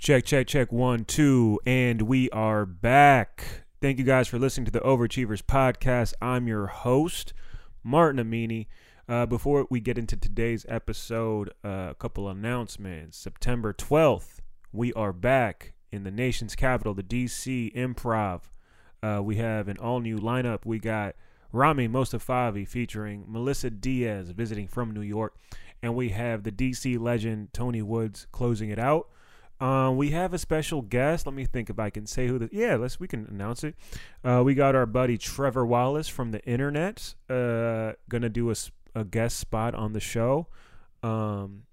Check, check, check. One, two. And we are back. Thank you guys for listening to the Overachievers podcast. I'm your host, Martin Amini. Uh, before we get into today's episode, uh, a couple announcements. September 12th, we are back in the nation's capital, the DC Improv. Uh, we have an all new lineup. We got Rami Mostafavi featuring Melissa Diaz visiting from New York. And we have the DC legend Tony Woods closing it out. Um, we have a special guest. Let me think if I can say who the. Yeah, let's. We can announce it. Uh, we got our buddy Trevor Wallace from the internet. Uh, gonna do a, a guest spot on the show. Um,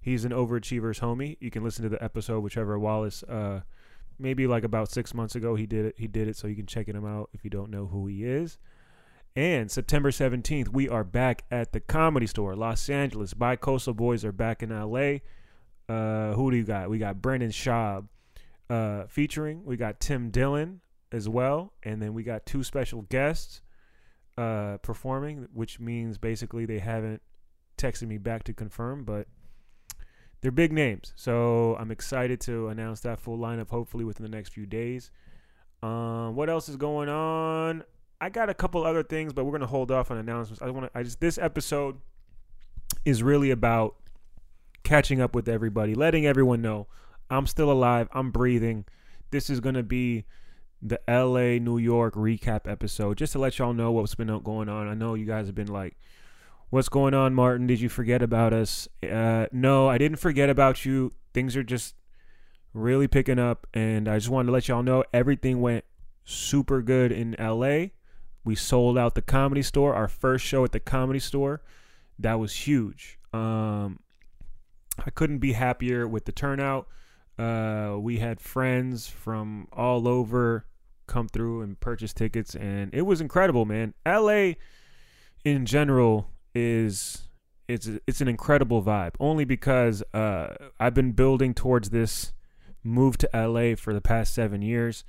he's an overachievers homie. You can listen to the episode with Trevor Wallace. Uh, maybe like about six months ago he did it. He did it, so you can check him out if you don't know who he is. And September 17th, we are back at the Comedy Store, Los Angeles. Bi-Coastal Boys are back in LA. Uh, who do you got? We got Brendan Schaub uh, featuring. We got Tim Dillon as well, and then we got two special guests uh, performing, which means basically they haven't texted me back to confirm, but they're big names. So I'm excited to announce that full lineup hopefully within the next few days. Um, what else is going on? I got a couple other things, but we're gonna hold off on announcements. I want to. I just this episode is really about catching up with everybody, letting everyone know I'm still alive, I'm breathing. This is going to be the LA New York recap episode just to let y'all know what's been going on. I know you guys have been like, What's going on, Martin? Did you forget about us? Uh, no, I didn't forget about you. Things are just really picking up, and I just wanted to let y'all know everything went super good in LA. We sold out the comedy store, our first show at the comedy store. That was huge. Um, I couldn't be happier with the turnout. Uh, we had friends from all over come through and purchase tickets, and it was incredible, man. LA in general is it's it's an incredible vibe. Only because uh, I've been building towards this move to LA for the past seven years.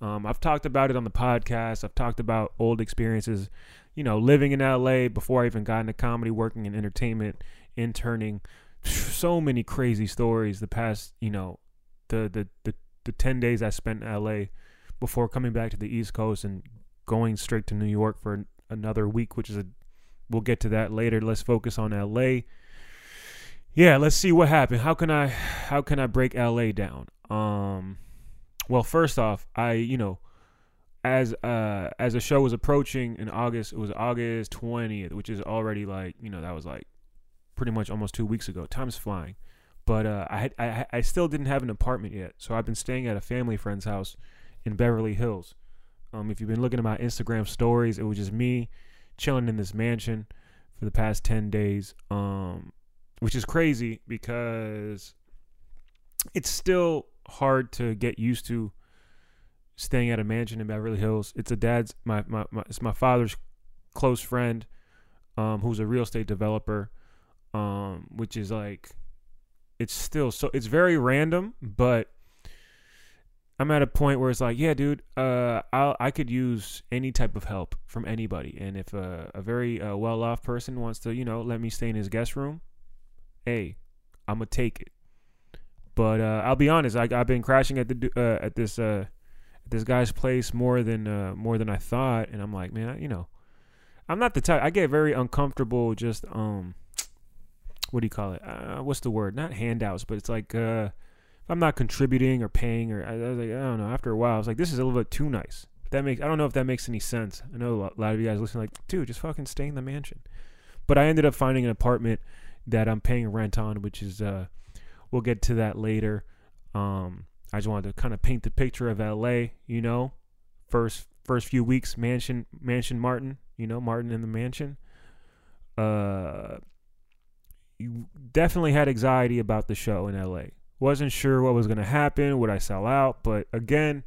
Um, I've talked about it on the podcast. I've talked about old experiences, you know, living in LA before I even got into comedy, working in entertainment, interning so many crazy stories the past, you know, the the the, the 10 days I spent in LA before coming back to the East Coast and going straight to New York for another week, which is a we'll get to that later. Let's focus on LA. Yeah, let's see what happened. How can I how can I break LA down? Um well, first off, I, you know, as uh as the show was approaching in August, it was August 20th, which is already like, you know, that was like pretty much almost two weeks ago. Time's flying, but uh, I, had, I I still didn't have an apartment yet, so I've been staying at a family friend's house in Beverly Hills. Um, if you've been looking at my Instagram stories, it was just me chilling in this mansion for the past ten days. Um, which is crazy because it's still hard to get used to staying at a mansion in Beverly Hills. It's a dad's my my, my it's my father's close friend, um, who's a real estate developer um, which is like it's still so it's very random, but I'm at a point where it's like, yeah, dude, uh, I I could use any type of help from anybody, and if a, a very uh, well off person wants to, you know, let me stay in his guest room, hey, I'm gonna take it. But uh, I'll be honest, I, I've been crashing at the uh, at this uh, this guy's place more than uh, more than I thought, and I'm like, man, you know, I'm not the type. I get very uncomfortable just um what do you call it? Uh, what's the word? Not handouts, but it's like uh, if I'm not contributing or paying or I, I, was like I don't know. After a while, I was like, this is a little bit too nice. That makes I don't know if that makes any sense. I know a lot of you guys listen like, dude, just fucking stay in the mansion. But I ended up finding an apartment that I'm paying rent on, which is uh, we'll get to that later. Um, I just wanted to kind of paint the picture of LA. You know, first first few weeks, mansion mansion Martin. You know, Martin in the mansion. Uh, definitely had anxiety about the show in LA. Wasn't sure what was going to happen. Would I sell out? But again,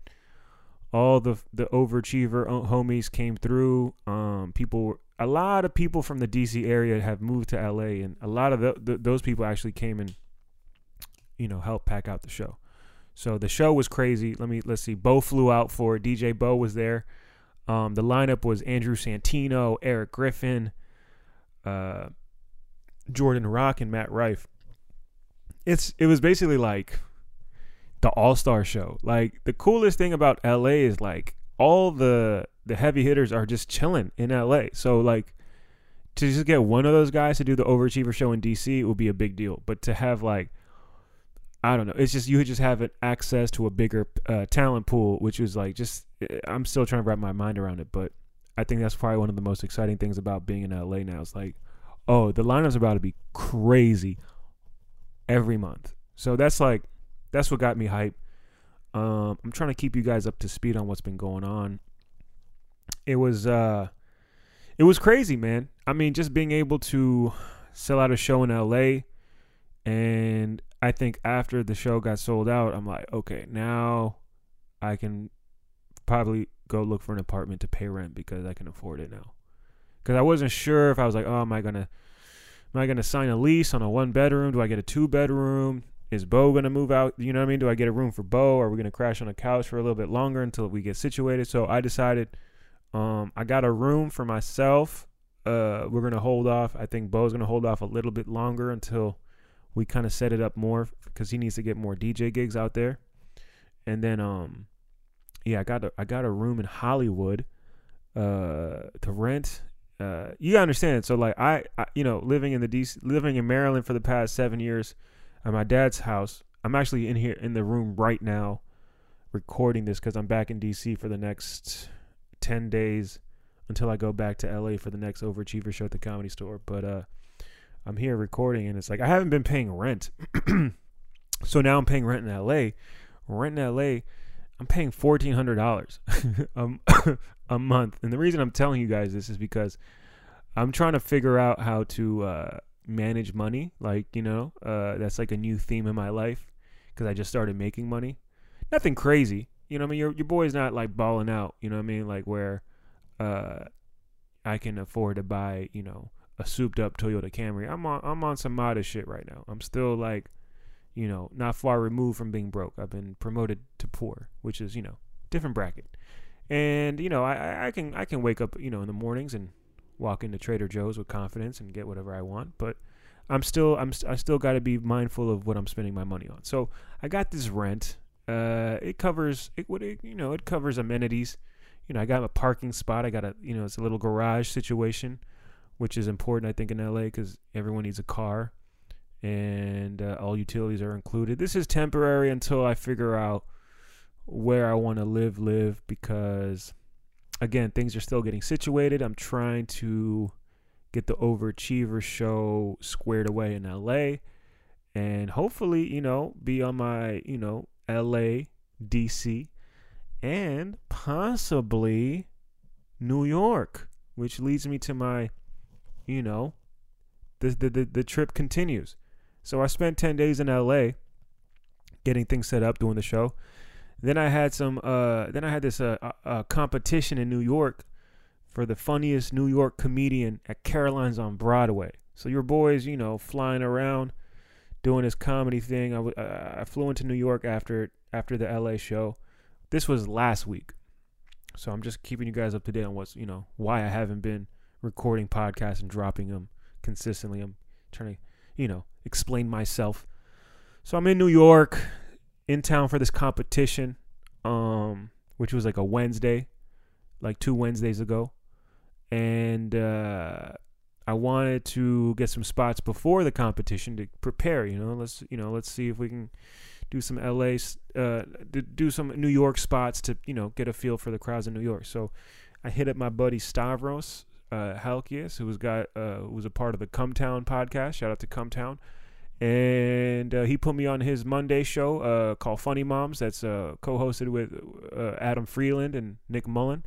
all the the overachiever homies came through. Um, people, a lot of people from the DC area have moved to LA, and a lot of the, the, those people actually came and you know helped pack out the show. So the show was crazy. Let me let's see. Bo flew out for it. DJ Bo was there. Um, the lineup was Andrew Santino, Erik Griffin, uh, Jordan Rock and Matt Rife. It's it was basically like the All Star Show. Like the coolest thing about LA is like all the the heavy hitters are just chilling in LA. So like to just get one of those guys to do the overachiever show in DC would be a big deal. But to have like I don't know, it's just you would just have access to a bigger uh, talent pool, which was like just eh, I'm still trying to wrap my mind around it, but I think that's probably one of the most exciting things about being in LA now. It's like, oh, the lineup's about to be crazy every month. So that's like that's what got me hype. Um, I'm trying to keep you guys up to speed on what's been going on. It was uh it was crazy, man. I mean, just being able to sell out a show in LA and I think after the show got sold out, I'm like, okay, now I can probably go look for an apartment to pay rent because I can afford it now. Because I wasn't sure if I was like, oh, am I gonna, am I gonna sign a lease on a one bedroom? Do I get a two bedroom? Is Bo gonna move out? You know what I mean? Do I get a room for Bo? Are we gonna crash on a couch for a little bit longer until we get situated? So I decided, um, I got a room for myself. Uh, we're gonna hold off. I think Bo's gonna hold off a little bit longer until we kind of set it up more because he needs to get more DJ gigs out there. And then, um, yeah, I got a, I got a room in Hollywood, uh, to rent. Uh, you understand. So like I, I, you know, living in the DC, living in Maryland for the past seven years, at my dad's house. I'm actually in here in the room right now, recording this because I'm back in DC for the next ten days until I go back to LA for the next Overachiever show at the Comedy Store. But uh, I'm here recording, and it's like I haven't been paying rent. so now I'm paying rent in LA. Rent in LA, I'm paying fourteen hundred dollars a month. And the reason I'm telling you guys this is because I'm trying to figure out how to uh, manage money. Like you know, uh, that's like a new theme in my life because I just started making money. Nothing crazy, you know. I mean, your your boy's not like balling out. You know what I mean? Like where uh, I can afford to buy, you know a souped up Toyota Camry. I'm on I'm on some modest shit right now. I'm still like, you know, not far removed from being broke. I've been promoted to poor, which is, you know, different bracket. And, you know, I, I can I can wake up, you know, in the mornings and walk into Trader Joe's with confidence and get whatever I want, but I'm still I'm I still got to be mindful of what I'm spending my money on. So, I got this rent. Uh it covers it would you know, it covers amenities. You know, I got a parking spot. I got a, you know, it's a little garage situation which is important, I think, in LA because everyone needs a car and uh, all utilities are included. This is temporary until I figure out where I want to live, live because, again, things are still getting situated. I'm trying to get the Overachiever show squared away in LA and hopefully, you know, be on my, you know, LA, DC, and possibly New York, which leads me to my you know, the, the, the, the trip continues. So I spent 10 days in LA getting things set up, doing the show. Then I had some, uh, then I had this uh, uh, competition in New York for the funniest New York comedian at Caroline's on Broadway. So your boys, you know, flying around, doing this comedy thing. I, w- I flew into New York after after the LA show. This was last week, so I'm just keeping you guys up to date on what's you know why I haven't been recording podcasts and dropping them consistently. I'm trying to, you know, explain myself. So I'm in New York, in town for this competition, um, which was like a Wednesday, like two Wednesdays ago, and uh, I wanted to get some spots before the competition to prepare. You know, let's you know, let's see if we can do some LA, uh, do some New York spots to you know get a feel for the crowds in New York. So I hit up my buddy Stavros uh, who was got uh, who was a part of the Cumtown podcast. Shout out to Cumtown, and uh, he put me on his Monday show uh, called Funny Moms. That's uh, co-hosted with uh, Adam Friedland and Nick Mullen.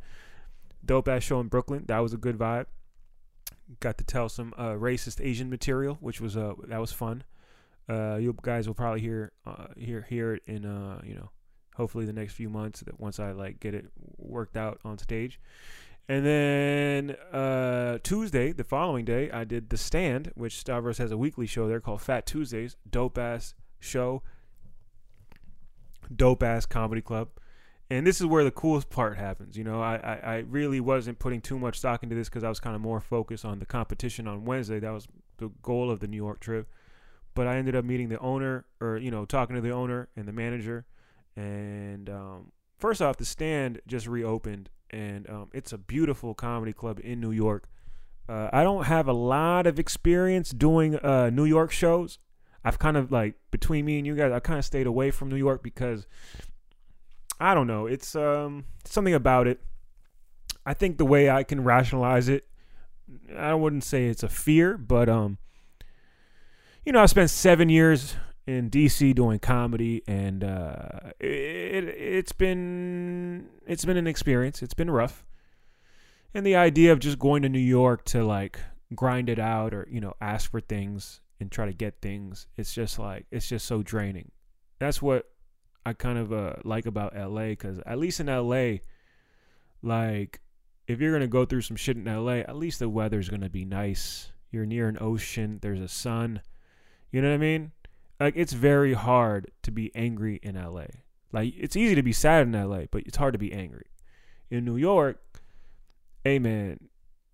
Dope ass show in Brooklyn. That was a good vibe. Got to tell some racist Asian material, which was uh that was fun. you guys will probably hear hear hear it in you know hopefully the next few months that once I like get it worked out on stage. And then uh, Tuesday, the following day, I did The Stand, which Stavros has a weekly show there called Fat Tuesdays. Dope ass show. Dope ass comedy club. And this is where the coolest part happens. You know, I, I, I really wasn't putting too much stock into this because I was kind of more focused on the competition on Wednesday. That was the goal of the New York trip. But I ended up meeting the owner, or, you know, talking to the owner and the manager And um, first off, the stand just reopened, and um, it's a beautiful comedy club in New York. Uh, I don't have a lot of experience doing uh, New York shows. I've kind of like between me and you guys, I kind of stayed away from New York because I don't know. It's um something about it. I think the way I can rationalize it, I wouldn't say it's a fear, but um, you know, I spent seven years in DC doing comedy, and uh, it it's been it's been an experience. It's been rough, and the idea of just going to New York to like grind it out or you know ask for things and try to get things, it's just like it's just so draining. That's what I kind of uh, like about LA because at least in LA, like if you're gonna go through some shit in LA, at least the weather's gonna be nice. You're near an ocean. There's a sun. You know what I mean? Like it's very hard to be angry in LA. Like it's easy to be sad in LA, but it's hard to be angry. In New York, hey man,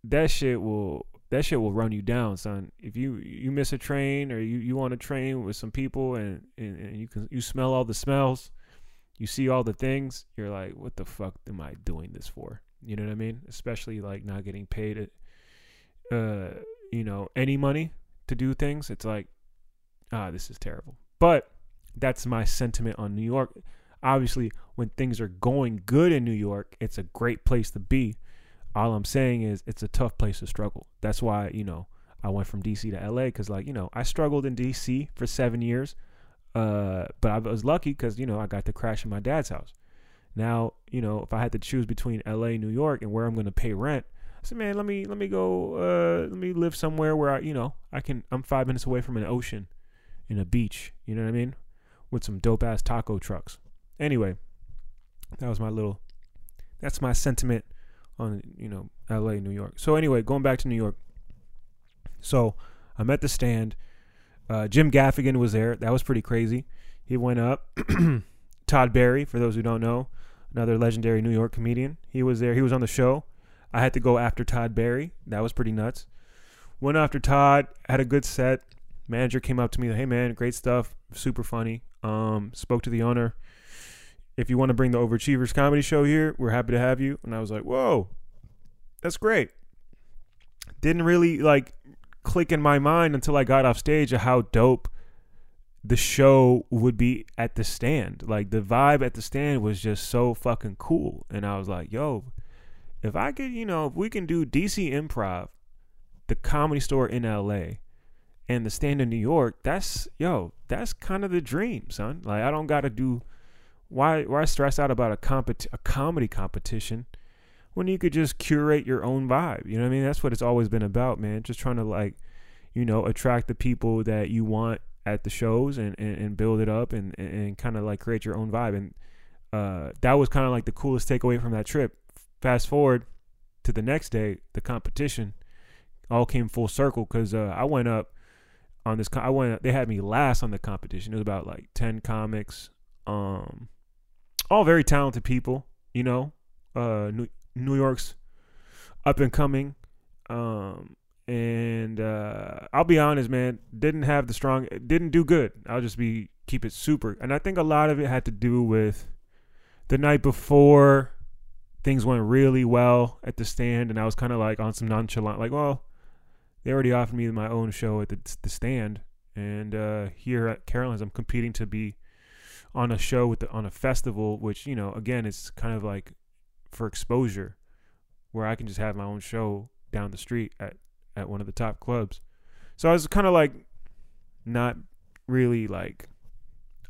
that shit will that shit will run you down, son. If you you miss a train or you you on a train with some people and, and and you can you smell all the smells, you see all the things, you're like, what the fuck am I doing this for? You know what I mean? Especially like not getting paid, uh, you know, any money to do things. It's like, ah, this is terrible. But that's my sentiment on New York. Obviously, when things are going good in New York, it's a great place to be. All I'm saying is it's a tough place to struggle. That's why, you know, I went from DC to LA because, like, you know, I struggled in DC for seven years. Uh, but I was lucky because, you know, I got to crash in my dad's house. Now, you know, if I had to choose between LA, New York, and where I'm going to pay rent, I said, man, let me let me go, uh, let me live somewhere where I, you know, I can. I'm five minutes away from an ocean, in a beach. You know what I mean? With some dope ass taco trucks. Anyway, that was my little. That's my sentiment on you know L.A. New York. So anyway, going back to New York. So I'm at the stand. Uh, Jim Gaffigan was there. That was pretty crazy. He went up. Todd Barry, for those who don't know, another legendary New York comedian. He was there. He was on the show. I had to go after Todd Barry. That was pretty nuts. Went after Todd. Had a good set. Manager came up to me. Hey man, great stuff. Super funny. Um, spoke to the owner. If you want to bring the Overachievers comedy show here, we're happy to have you. And I was like, whoa, that's great. Didn't really like click in my mind until I got off stage of how dope the show would be at the stand. Like the vibe at the stand was just so fucking cool. And I was like, yo, if I could, you know, if we can do DC Improv, the comedy store in LA, and the stand in New York, that's yo, that's kind of the dream, son. Like I don't gotta do why why stress out about a compet a comedy competition when you could just curate your own vibe. You know what I mean? That's what it's always been about, man. Just trying to like, you know, attract the people that you want at the shows and, and, and build it up and, and, and kind of like create your own vibe. And uh, that was kind of like the coolest takeaway from that trip. Fast forward to the next day, the competition all came full circle because uh, I went up on this. I went. They had me last on the competition. It was about like ten comics, um, all very talented people. You know, uh, New, New York's up and coming. Um, and uh, I'll be honest, man, didn't have the strong, didn't do good. I'll just be keep it super, and I think a lot of it had to do with the night before things went really well at the stand, and I was kind of like on some nonchalant, like, well, they already offered me my own show at the, the stand, and uh, here at Caroline's, I'm competing to be on a show with the, on a festival, which you know, again, it's kind of like for exposure, where I can just have my own show down the street at at one of the top clubs. So I was kind of like not really like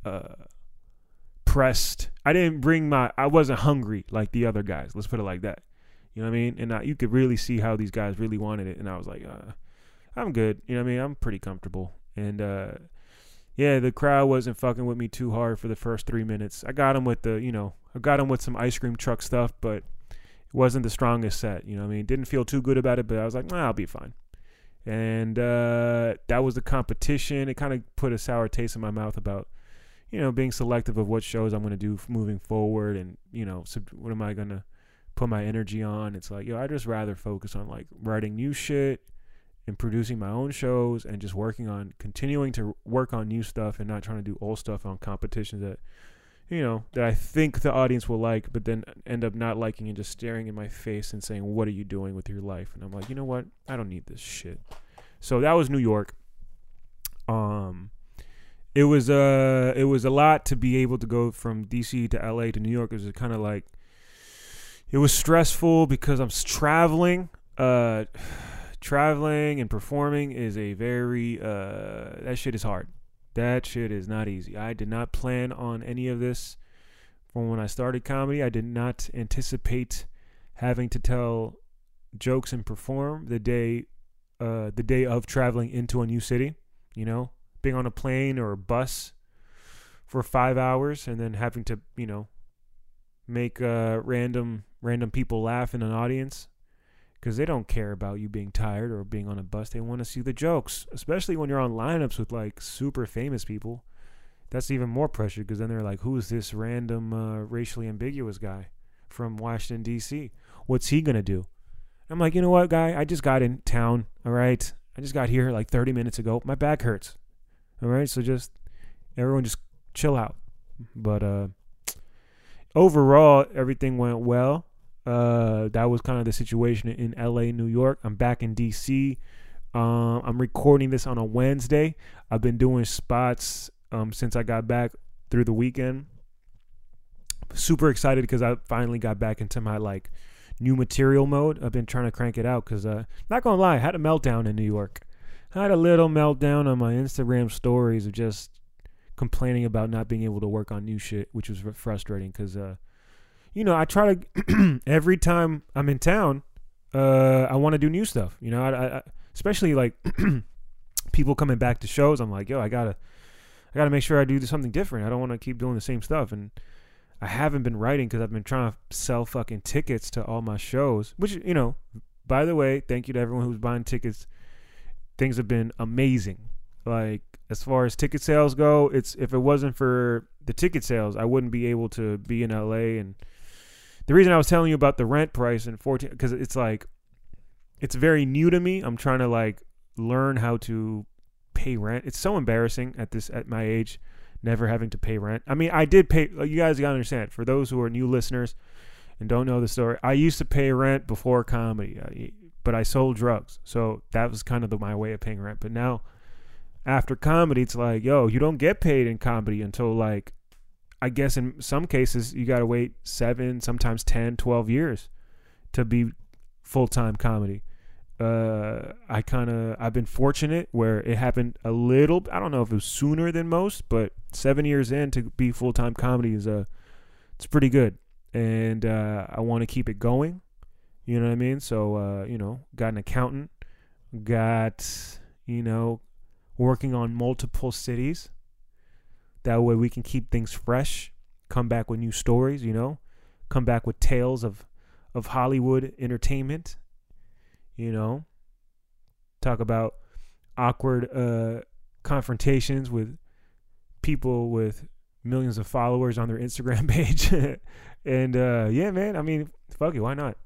uh pressed. I didn't bring my I wasn't hungry like the other guys. Let's put it like that. You know what I mean? And I, you could really see how these guys really wanted it and I was like uh I'm good. You know what I mean? I'm pretty comfortable. And uh yeah, the crowd wasn't fucking with me too hard for the first 3 minutes. I got them with the, you know, I got them with some ice cream truck stuff, but it wasn't the strongest set. You know I mean? Didn't feel too good about it, but I was like, nah, I'll be fine. And uh, that was the competition. It kind of put a sour taste in my mouth about, you know, being selective of what shows I'm going to do moving forward and, you know, sub- what am I going to put my energy on. It's like, yo, I'd just rather focus on like writing new shit and producing my own shows and just working on continuing to work on new stuff and not trying to do old stuff on competitions that, you know, that I think the audience will like, but then end up not liking and just staring in my face and saying, "What are you doing with your life?" And I'm like, you know what? I don't need this shit. So that was New York. Um, it was uh, it was a lot to be able to go from DC to LA to New York. It was kind of like, it was stressful because I'm traveling. Uh, traveling and performing is a very uh, that shit is hard that shit is not easy. I did not plan on any of this from when I started comedy. I did not anticipate having to tell jokes and perform the day uh, the day of traveling into a new city, you know, being on a plane or a bus for 5 hours and then having to, you know, make uh, random random people laugh in an audience because they don't care about you being tired or being on a bus. They want to see the jokes, especially when you're on lineups with like super famous people. That's even more pressure because then they're like, "Who's this random uh, racially ambiguous guy from Washington D.C.? What's he gonna do?" I'm like, you know what, guy? I just got in town. All right, I just got here like 30 minutes ago. My back hurts. All right, so just everyone just chill out. But uh, overall, everything went well. Uh, that was kind of the situation in LA, New York. I'm back in DC. Um, I'm recording this on a Wednesday. I've been doing spots um, since I got back through the weekend. Super excited because I finally got back into my like new material mode. I've been trying to crank it out because, uh, not gonna lie, I had a meltdown in New York. I had a little meltdown on my Instagram stories of just complaining about not being able to work on new shit, which was frustrating because uh, you know, I try to every time I'm in town, uh, I want to do new stuff. You know, I, I especially like people coming back to shows. I'm like, yo, I gotta, I gotta make sure I do something different. I don't want to keep doing the same stuff. And I haven't been writing because I've been trying to sell fucking tickets to all my shows. Which you know, by the way, thank you to everyone who's buying tickets. Things have been amazing. Like as far as ticket sales go, it's if it wasn't for the ticket sales, I wouldn't be able to be in LA and the reason I was telling you about the rent price and 14 because it's like it's very new to me. I'm trying to like learn how to pay rent. It's so embarrassing at this at my age never having to pay rent. I mean, I did pay you guys got to understand for those who are new listeners and don't know the story. I used to pay rent before comedy, uh, but I sold drugs. So that was kind of the, my way of paying rent. But now after comedy, it's like, yo, you don't get paid in comedy until like I guess in some cases you got to wait seven, sometimes 10, 12 years to be full time comedy. Uh, I kind of I've been fortunate where it happened a little. I don't know if it was sooner than most, but seven years in to be full time comedy is a uh, it's pretty good, and uh, I want to keep it going. You know what I mean? So uh, you know, got an accountant, got you know, working on multiple cities. That way we can keep things fresh, come back with new stories, you know, come back with tales of of Hollywood entertainment, you know. Talk about awkward uh, confrontations with people with millions of followers on their Instagram page. and uh, yeah, man, I mean, fuck it, why not?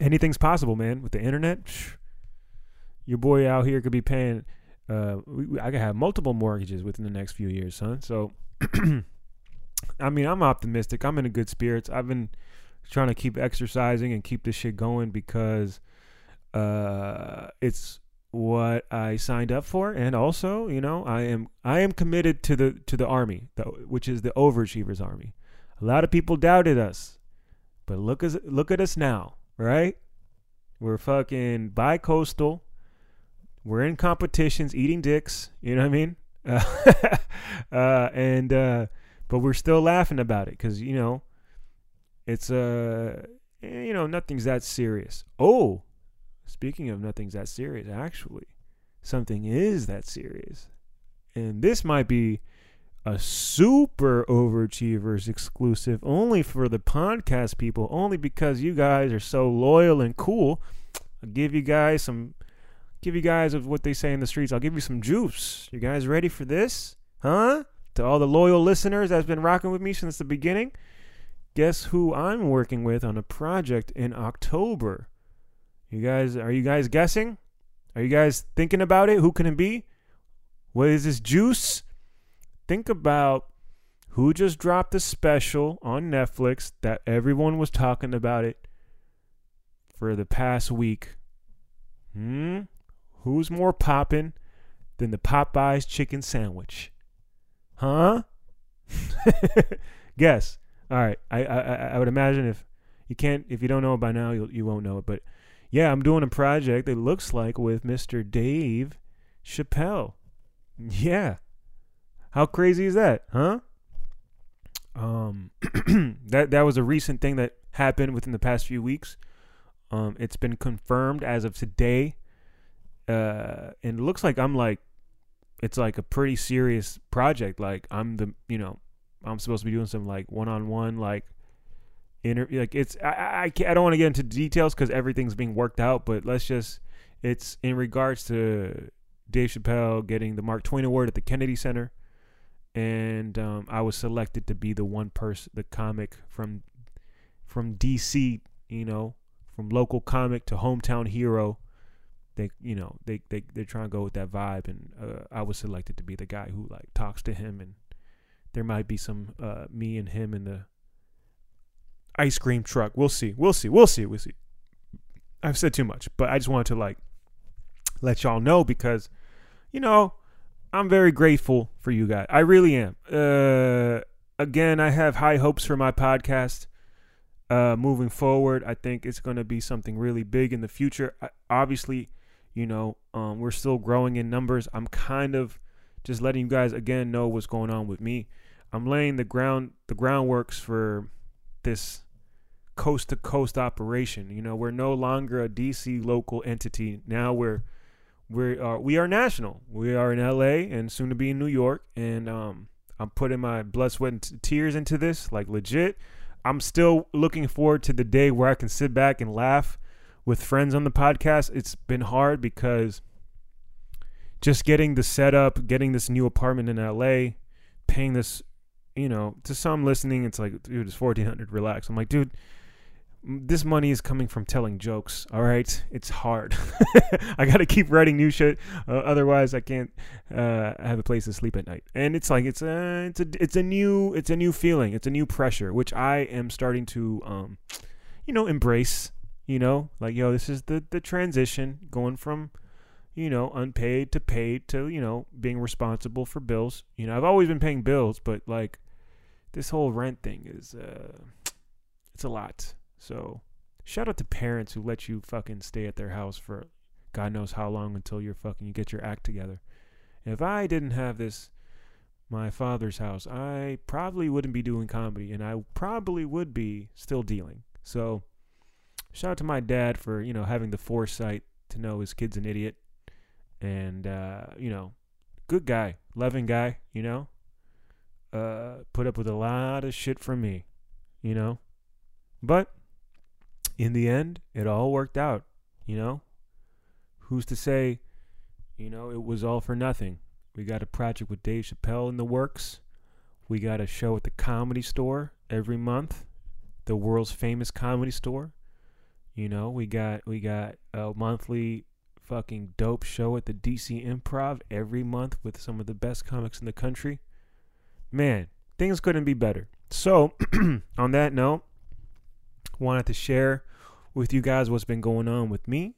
Anything's possible, man. With the internet, your boy out here could be paying uh, we, I could have multiple mortgages within the next few years, son. So, I mean, I'm optimistic. I'm in a good spirits. I've been trying to keep exercising and keep this shit going because uh, it's what I signed up for, and also, you know, I am I am committed to the to the army, the, which is the overachievers army. A lot of people doubted us, but look as look at us now, right? We're fucking bi-coastal we're in competitions, eating dicks. You know what I mean? Uh, uh, and uh, but we're still laughing about it because you know it's uh eh, you know nothing's that serious. Oh, speaking of nothing's that serious, actually, something is that serious, and this might be a super overachievers exclusive only for the podcast people only because you guys are so loyal and cool i'll give you guys some give you guys of what they say in the streets. I'll give you some juice. You guys ready for this? Huh? To all the loyal listeners that's been rocking with me since the beginning, guess who I'm working with on a project in October? You guys, are you guys guessing? Are you guys thinking about it? Who can it be? What is this juice? Think about who just dropped a special on Netflix that everyone was talking about it for the past week. Hmm? Who's more poppin' than the Popeyes chicken sandwich? Huh? Guess. All right. I, I I would imagine if you can't if you don't know it by now, you you won't know it. But yeah, I'm doing a project. It looks like with Mr. Dave Chappelle. Yeah. How crazy is that, huh? Um, that that was a recent thing that happened within the past few weeks. Um, it's been confirmed as of today, uh, and it looks like I'm like, it's like a pretty serious project. Like I'm the, you know, I'm supposed to be doing some like one-on-one like interview. Like it's I I, I don't want to get into details because everything's being worked out. But let's just it's in regards to Dave Chappelle getting the Mark Twain Award at the Kennedy Center and um, I was selected to be the one person, the comic from from DC, you know, from local comic to hometown hero. They, you know, they they they're trying to go with that vibe, and uh, I was selected to be the guy who like talks to him, and there might be some uh, me and him in the ice cream truck. We'll see, we'll see, we'll see, we'll see. I've said too much, but I just wanted to like let y'all know because, you know, I'm very grateful for you guys. I really am. Uh, again, I have high hopes for my podcast. Uh, moving forward, I think it's going to be something really big in the future. I, obviously, you know, um, we're still growing in numbers. I'm kind of just letting you guys again know what's going on with me. I'm laying the ground, the groundworks for this coast to coast operation. You know, we're no longer a DC local entity. Now we're we are we are national. We are in LA and soon to be in New York. And um, I'm putting my blood, sweat, and tears into this, like legit. I'm still looking forward to the day where I can sit back and laugh with friends on the podcast. It's been hard because just getting the setup, getting this new apartment in LA, paying this, you know, to some listening, it's like, dude, it's 1400 relax. I'm like, dude, this money is coming from telling jokes all right it's hard i gotta keep writing new shit uh, otherwise i can't uh, have a place to sleep at night and it's like it's a it's a it's a new it's a new feeling it's a new pressure which i am starting to um you know embrace you know like yo this is the the transition going from you know unpaid to paid to you know being responsible for bills you know i've always been paying bills but like this whole rent thing is uh it's a lot so shout out to parents who let you fucking stay at their house for God knows how long until you're fucking you get your act together. If I didn't have this my father's house, I probably wouldn't be doing comedy and I probably would be still dealing. So shout out to my dad for, you know, having the foresight to know his kid's an idiot and uh, you know, good guy, loving guy, you know. Uh put up with a lot of shit from me, you know. But in the end, it all worked out, you know? Who's to say, you know, it was all for nothing? We got a project with Dave Chappelle in the works. We got a show at the comedy store every month, the world's famous comedy store. You know, we got we got a monthly fucking dope show at the DC Improv every month with some of the best comics in the country. Man, things couldn't be better. So, on that note, wanted to share with you guys what's been going on with me.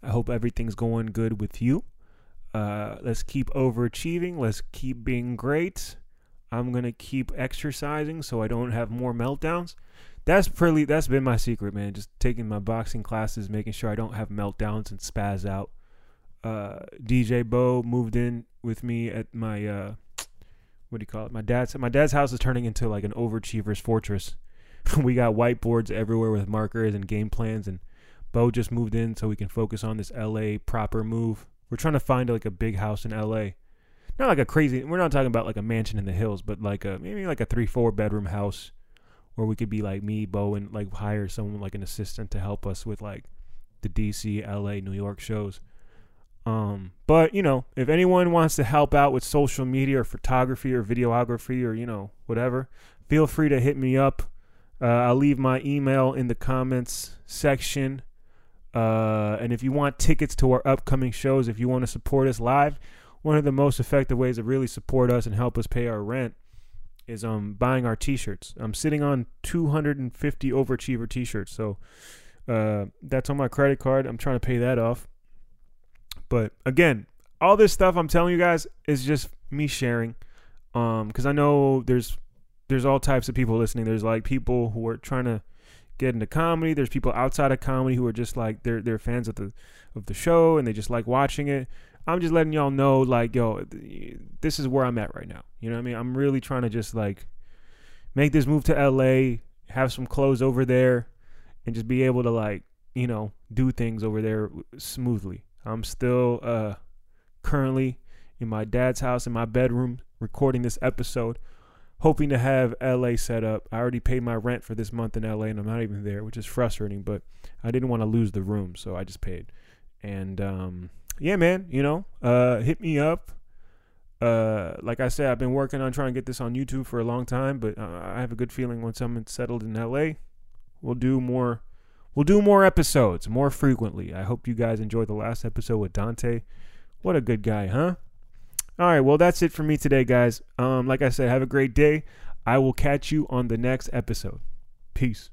I hope everything's going good with you. Uh, let's keep overachieving. Let's keep being great. I'm gonna keep exercising so I don't have more meltdowns. That's pretty. That's been my secret, man. Just taking my boxing classes, making sure I don't have meltdowns and spaz out. Uh, DJ Bo moved in with me at my uh, what do you call it? My dad's my dad's house is turning into like an overachiever's fortress. we got whiteboards everywhere with markers and game plans and Bo just moved in so we can focus on this LA proper move. We're trying to find like a big house in LA. Not like a crazy we're not talking about like a mansion in the hills, but like a maybe like a three, four bedroom house where we could be like me, Bo, and like hire someone like an assistant to help us with like the DC, LA, New York shows. Um, but you know, if anyone wants to help out with social media or photography or videography or you know whatever, feel free to hit me up. Uh, I'll leave my email in the comments section. Uh, and if you want tickets to our upcoming shows, if you want to support us live, one of the most effective ways to really support us and help us pay our rent is um buying our t-shirts. I'm sitting on 250 overachiever t-shirts, so uh, that's on my credit card. I'm trying to pay that off. But again, all this stuff I'm telling you guys is just me sharing, um, because I know there's there's all types of people listening. There's like people who are trying to get into comedy. There's people outside of comedy who are just like they're they're fans of the of the show and they just like watching it. I'm just letting y'all know, like, yo, this is where I'm at right now. You know what I mean? I'm really trying to just like make this move to LA, have some clothes over there, and just be able to like, you know, do things over there smoothly. I'm still uh currently in my dad's house in my bedroom recording this episode, hoping to have LA set up. I already paid my rent for this month in LA and I'm not even there, which is frustrating, but I didn't want to lose the room, so I just paid. And um yeah, man, you know, uh, hit me up. Uh, like I said, I've been working on trying to get this on YouTube for a long time, but uh, I have a good feeling once I'm settled in LA, we'll do more. We'll do more episodes more frequently. I hope you guys enjoyed the last episode with Dante. What a good guy, huh? All right, well that's it for me today, guys. Um, like I said, have a great day. I will catch you on the next episode. Peace.